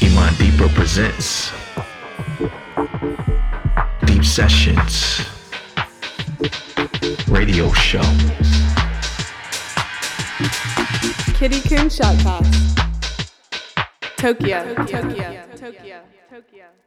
Iman Deeper presents Deep Sessions Radio Show. Kittikun Shotcast. Tokyo. Tokyo. Tokyo. Tokyo. Tokyo.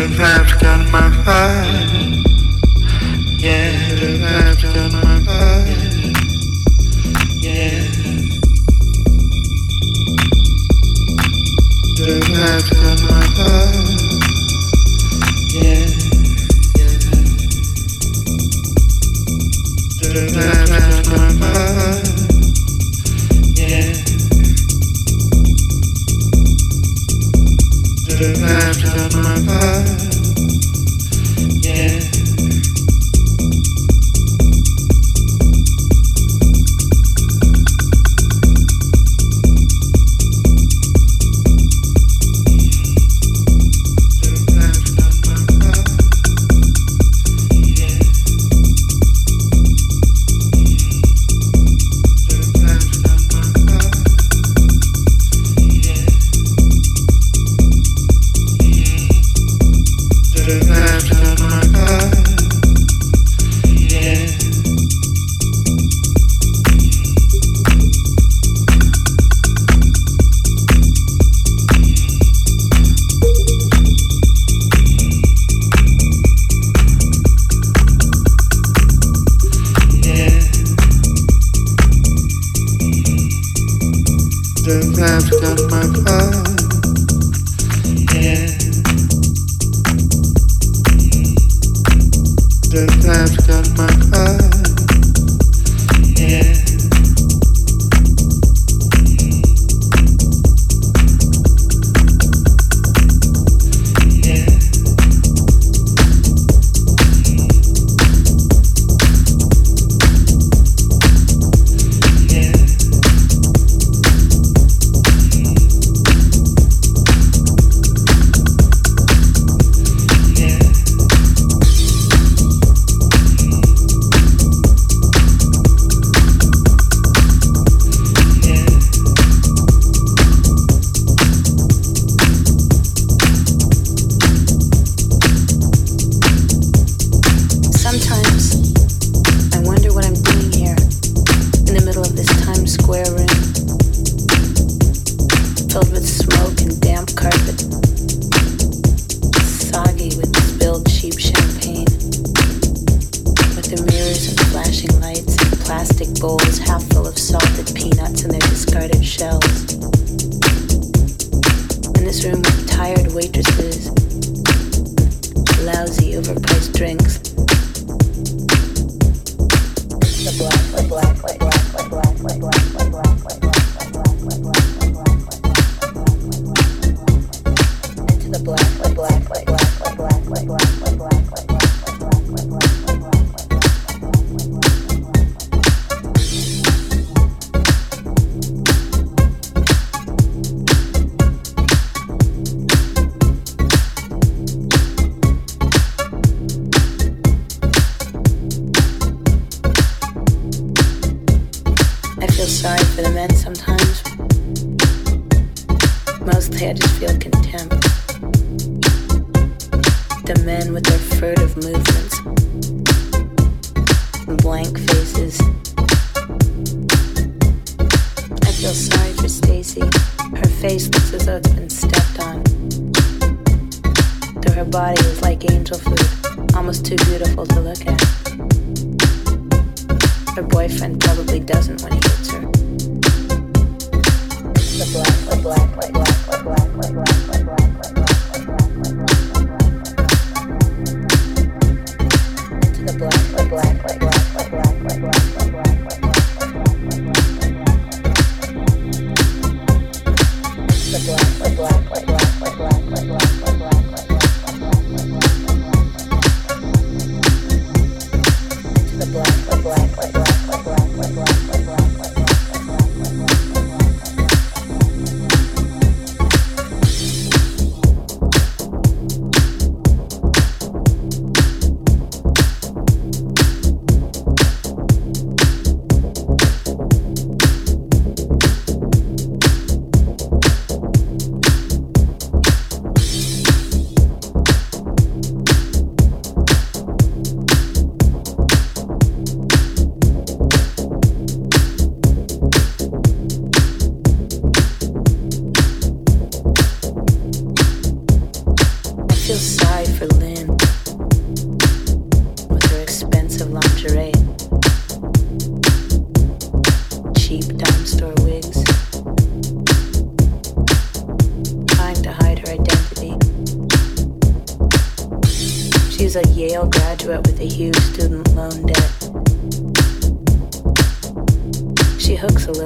way that's got my mind. blank faces. I feel sorry for Stacy. Her face looks as though it's been stepped on. Though her body is like angel food, almost too beautiful to look at. Her boyfriend probably doesn't when he hits her. The black, black, black, black, black, black. black, black, black. I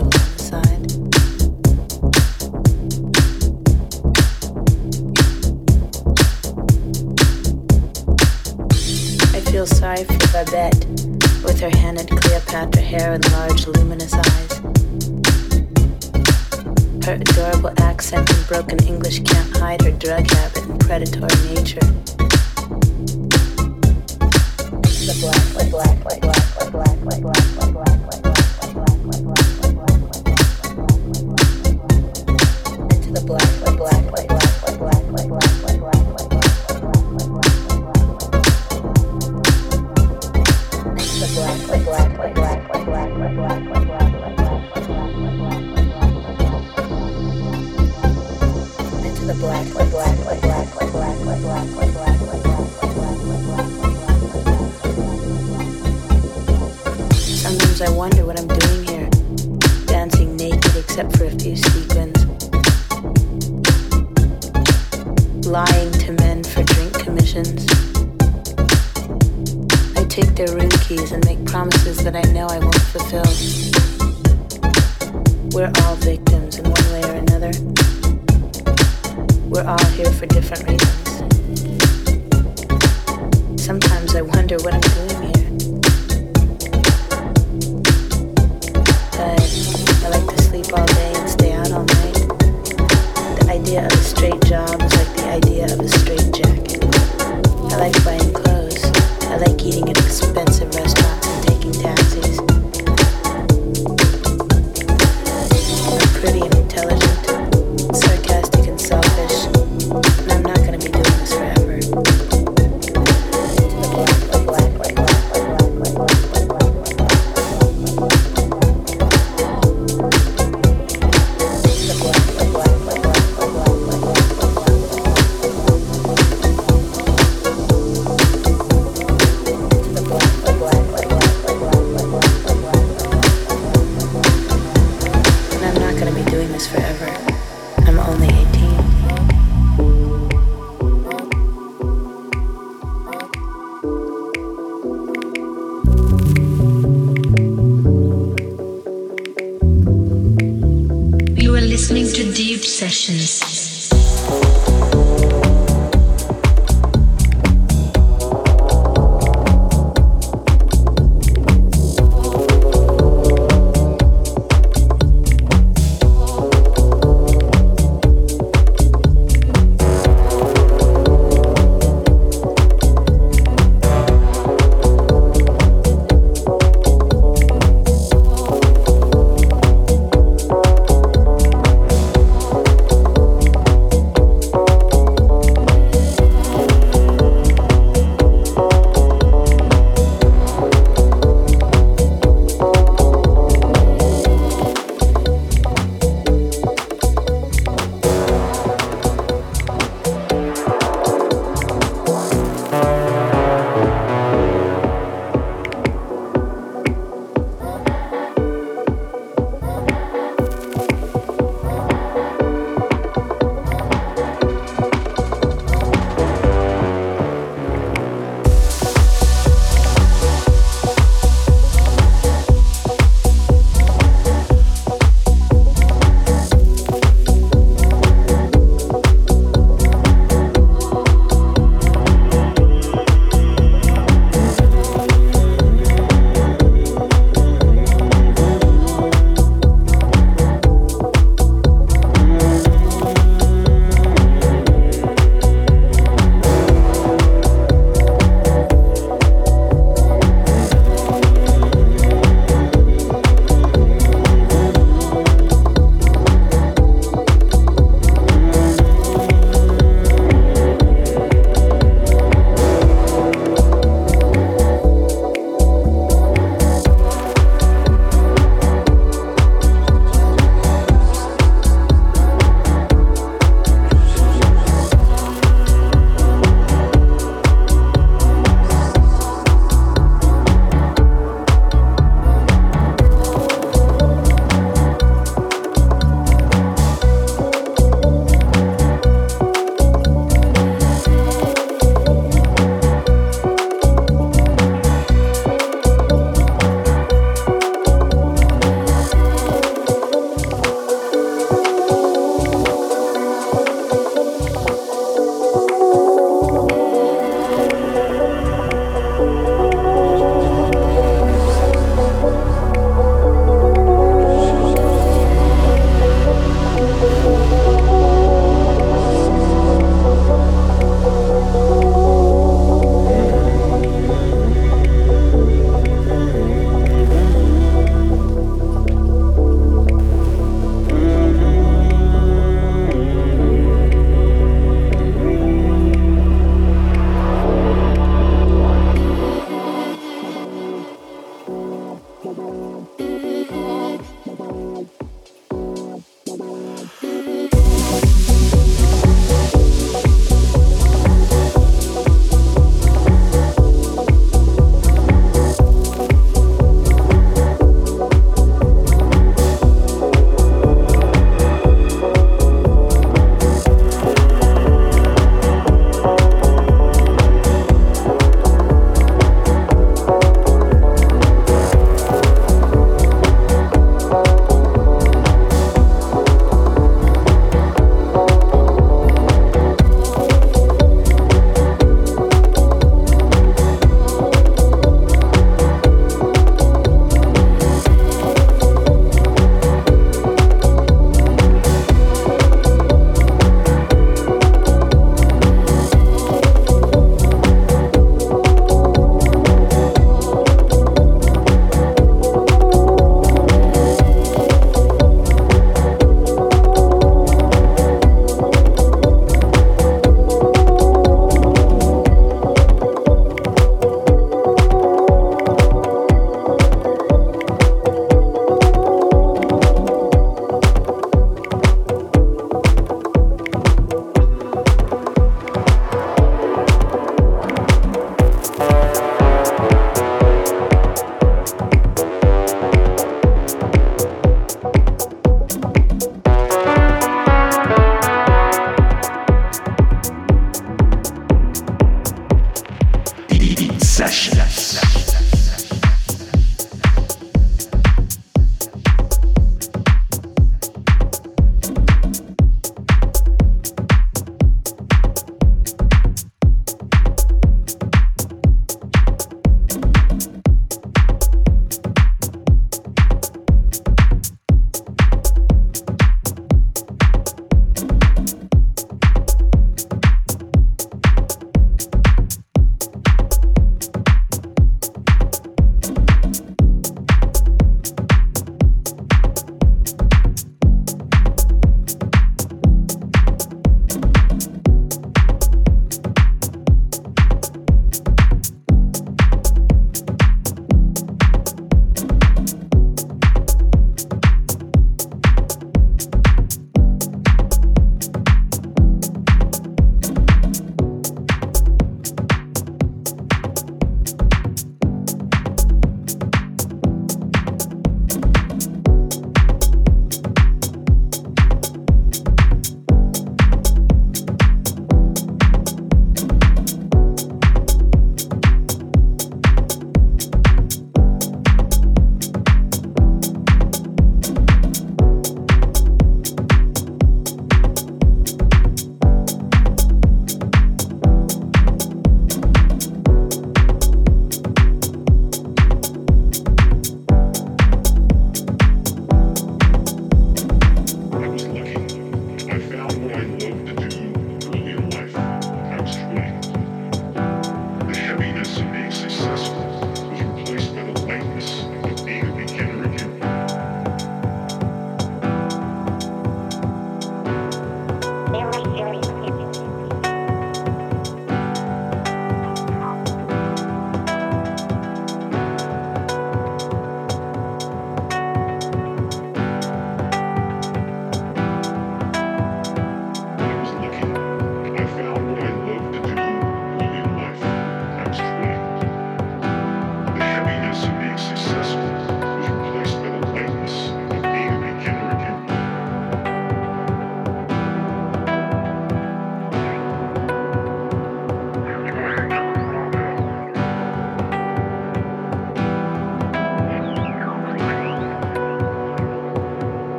feel sorry for Babette with her handed Cleopatra hair and large luminous eyes. Her adorable accent and broken English can't hide her drug habit and predatory nature.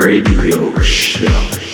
Radio Show.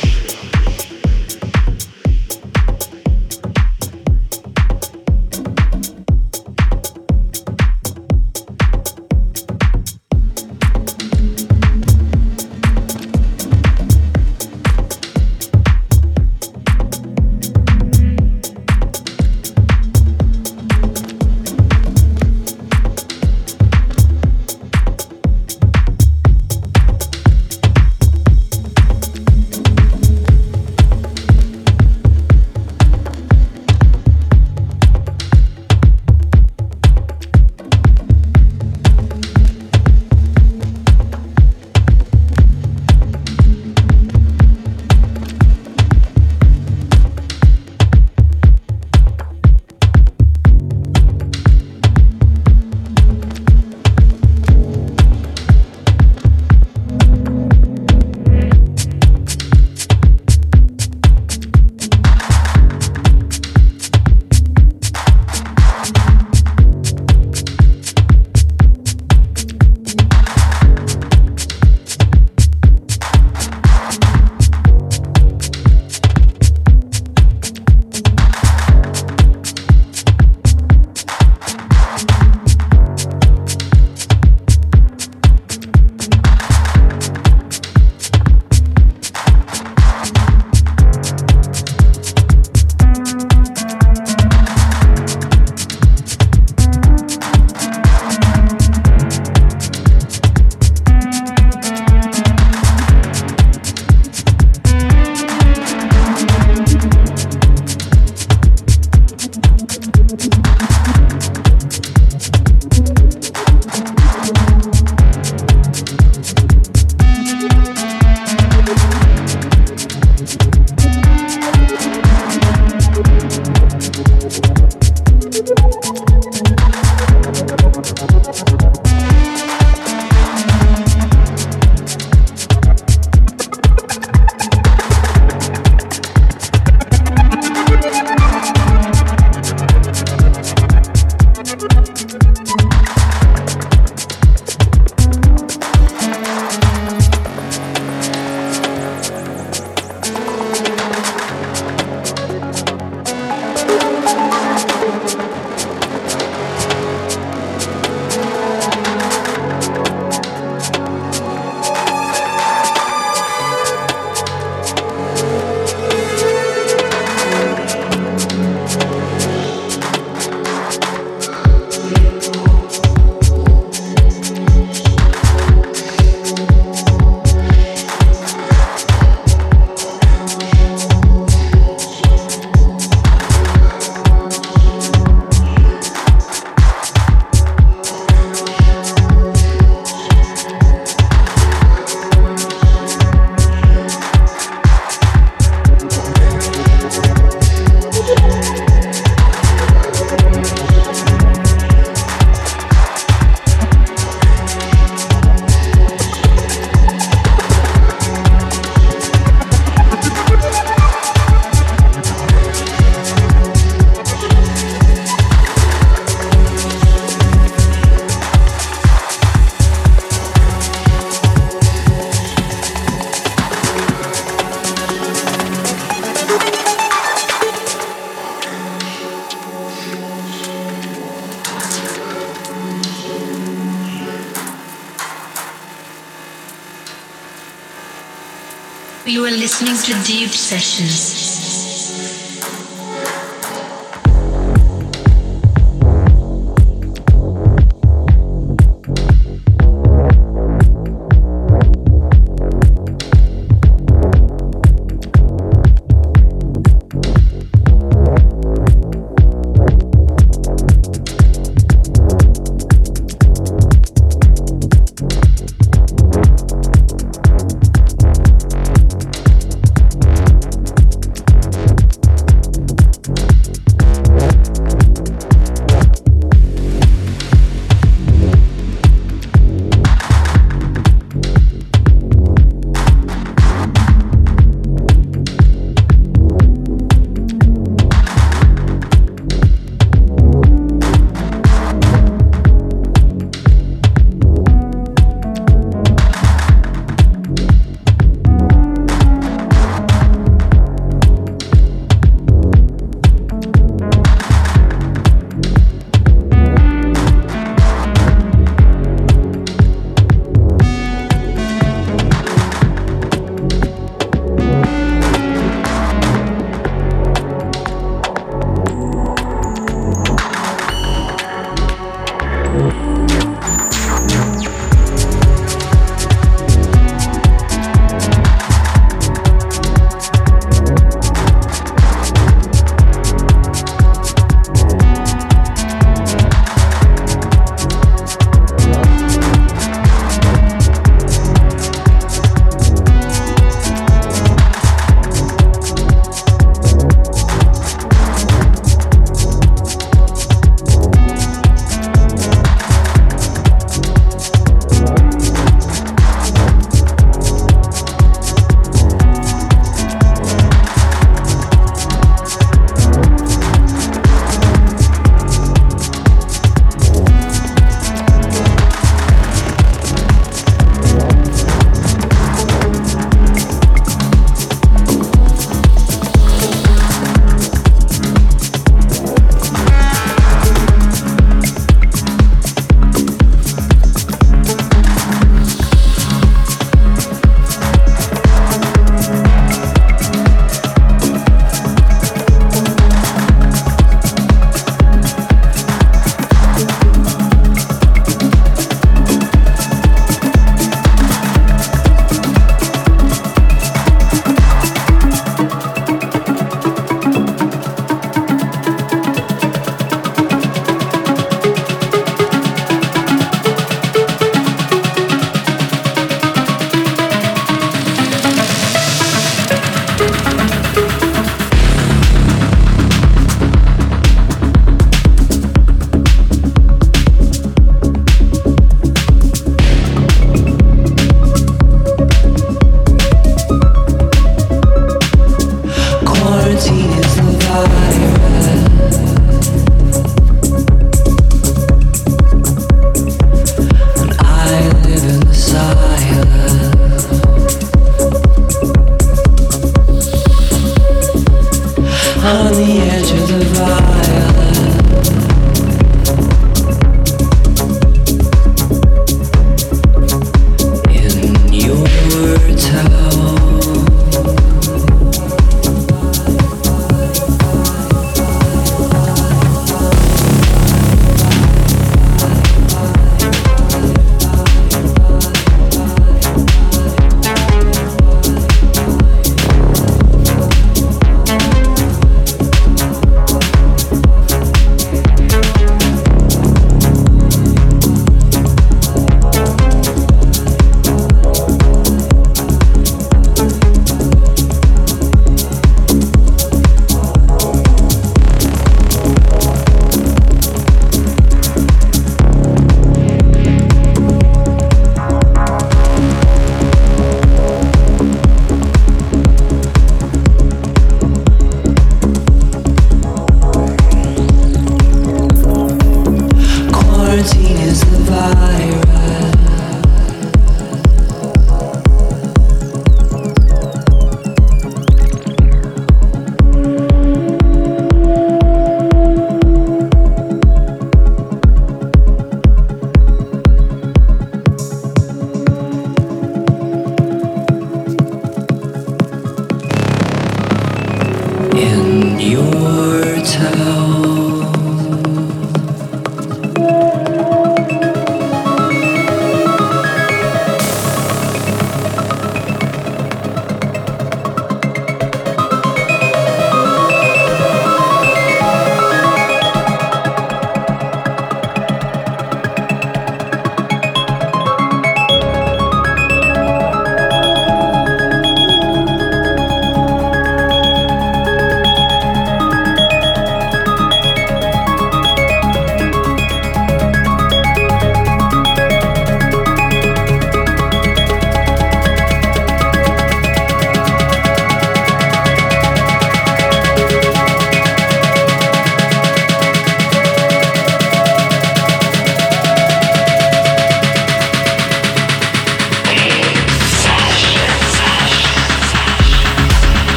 To Deep Sessions.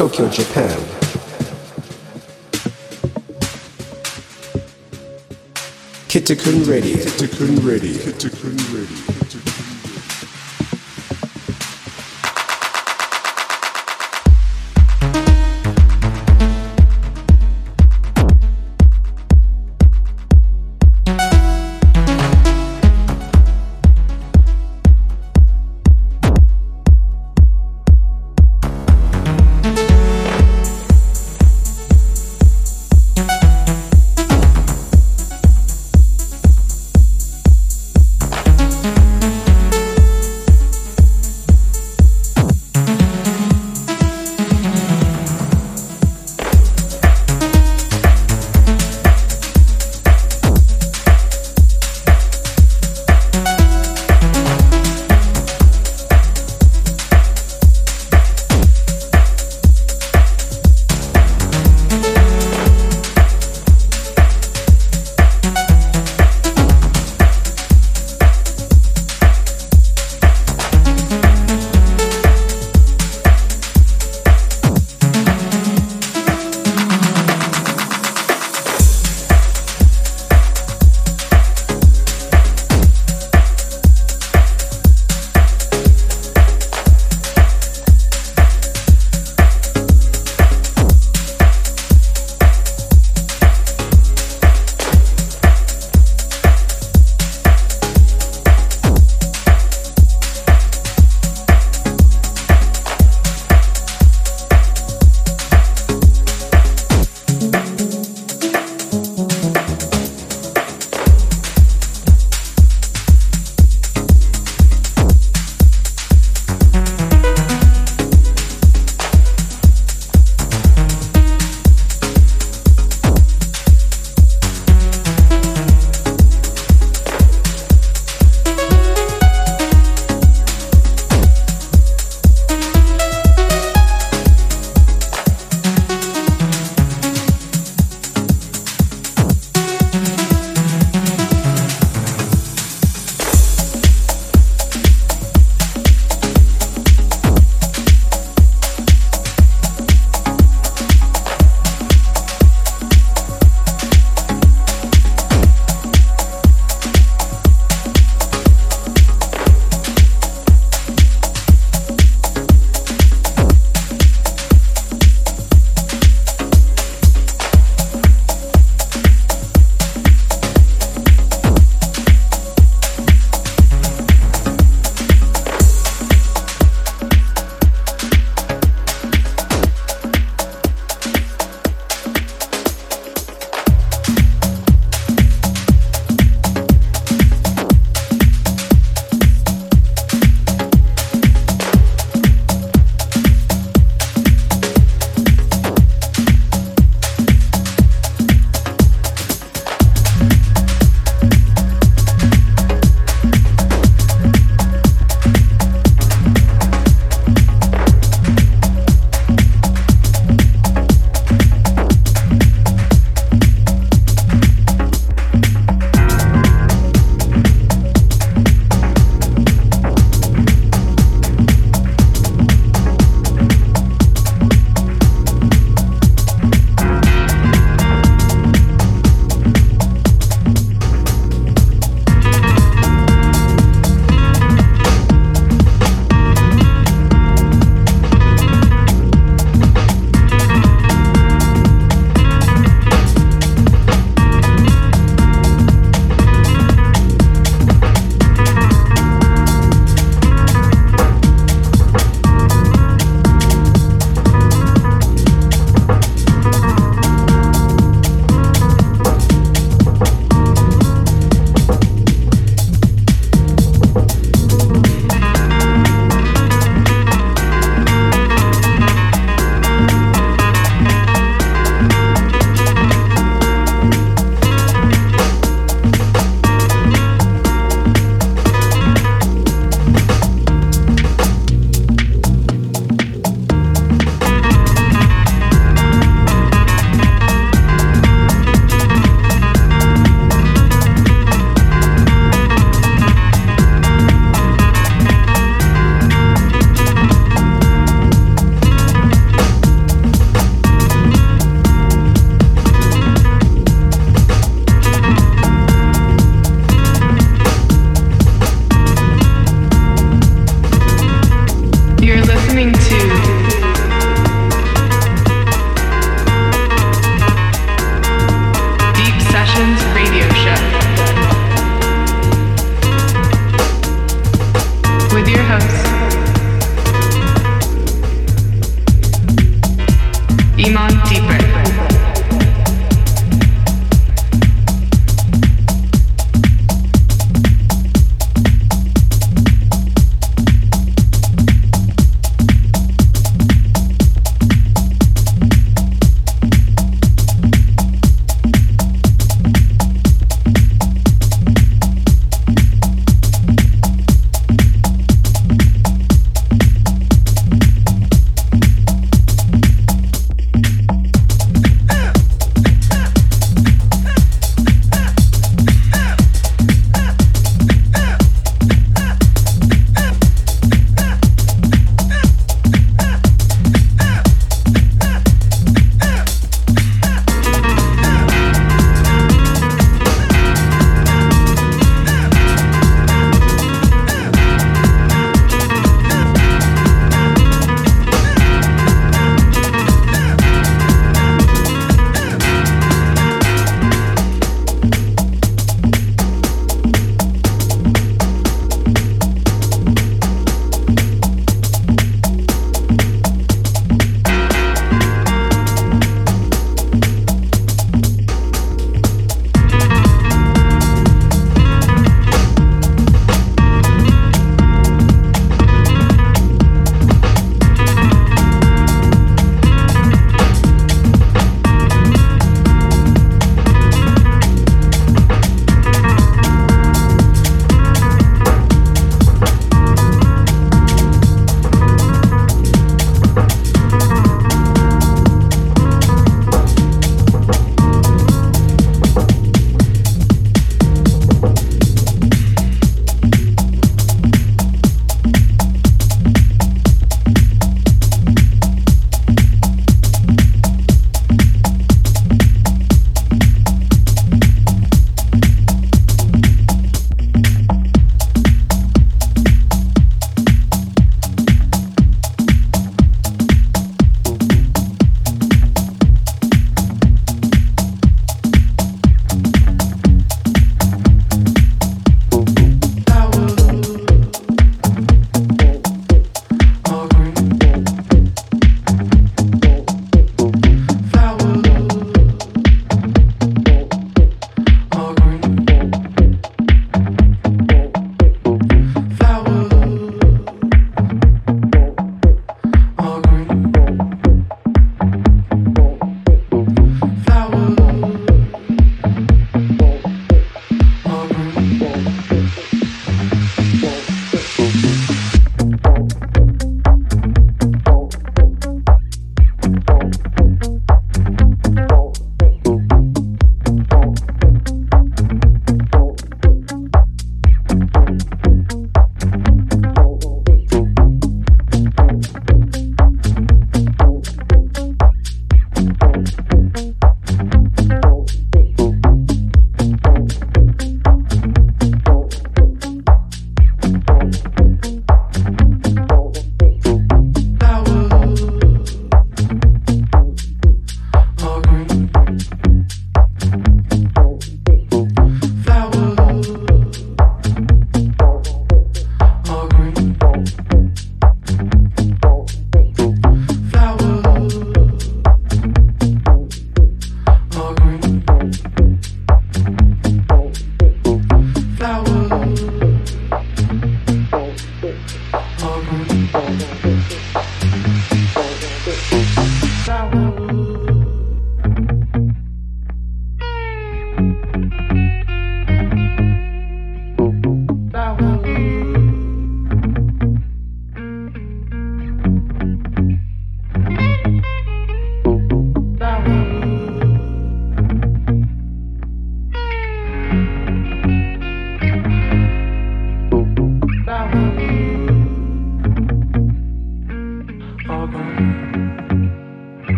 Tokyo, Japan. Kittikun Radio. Kittikun Radio. Kittikun Radio.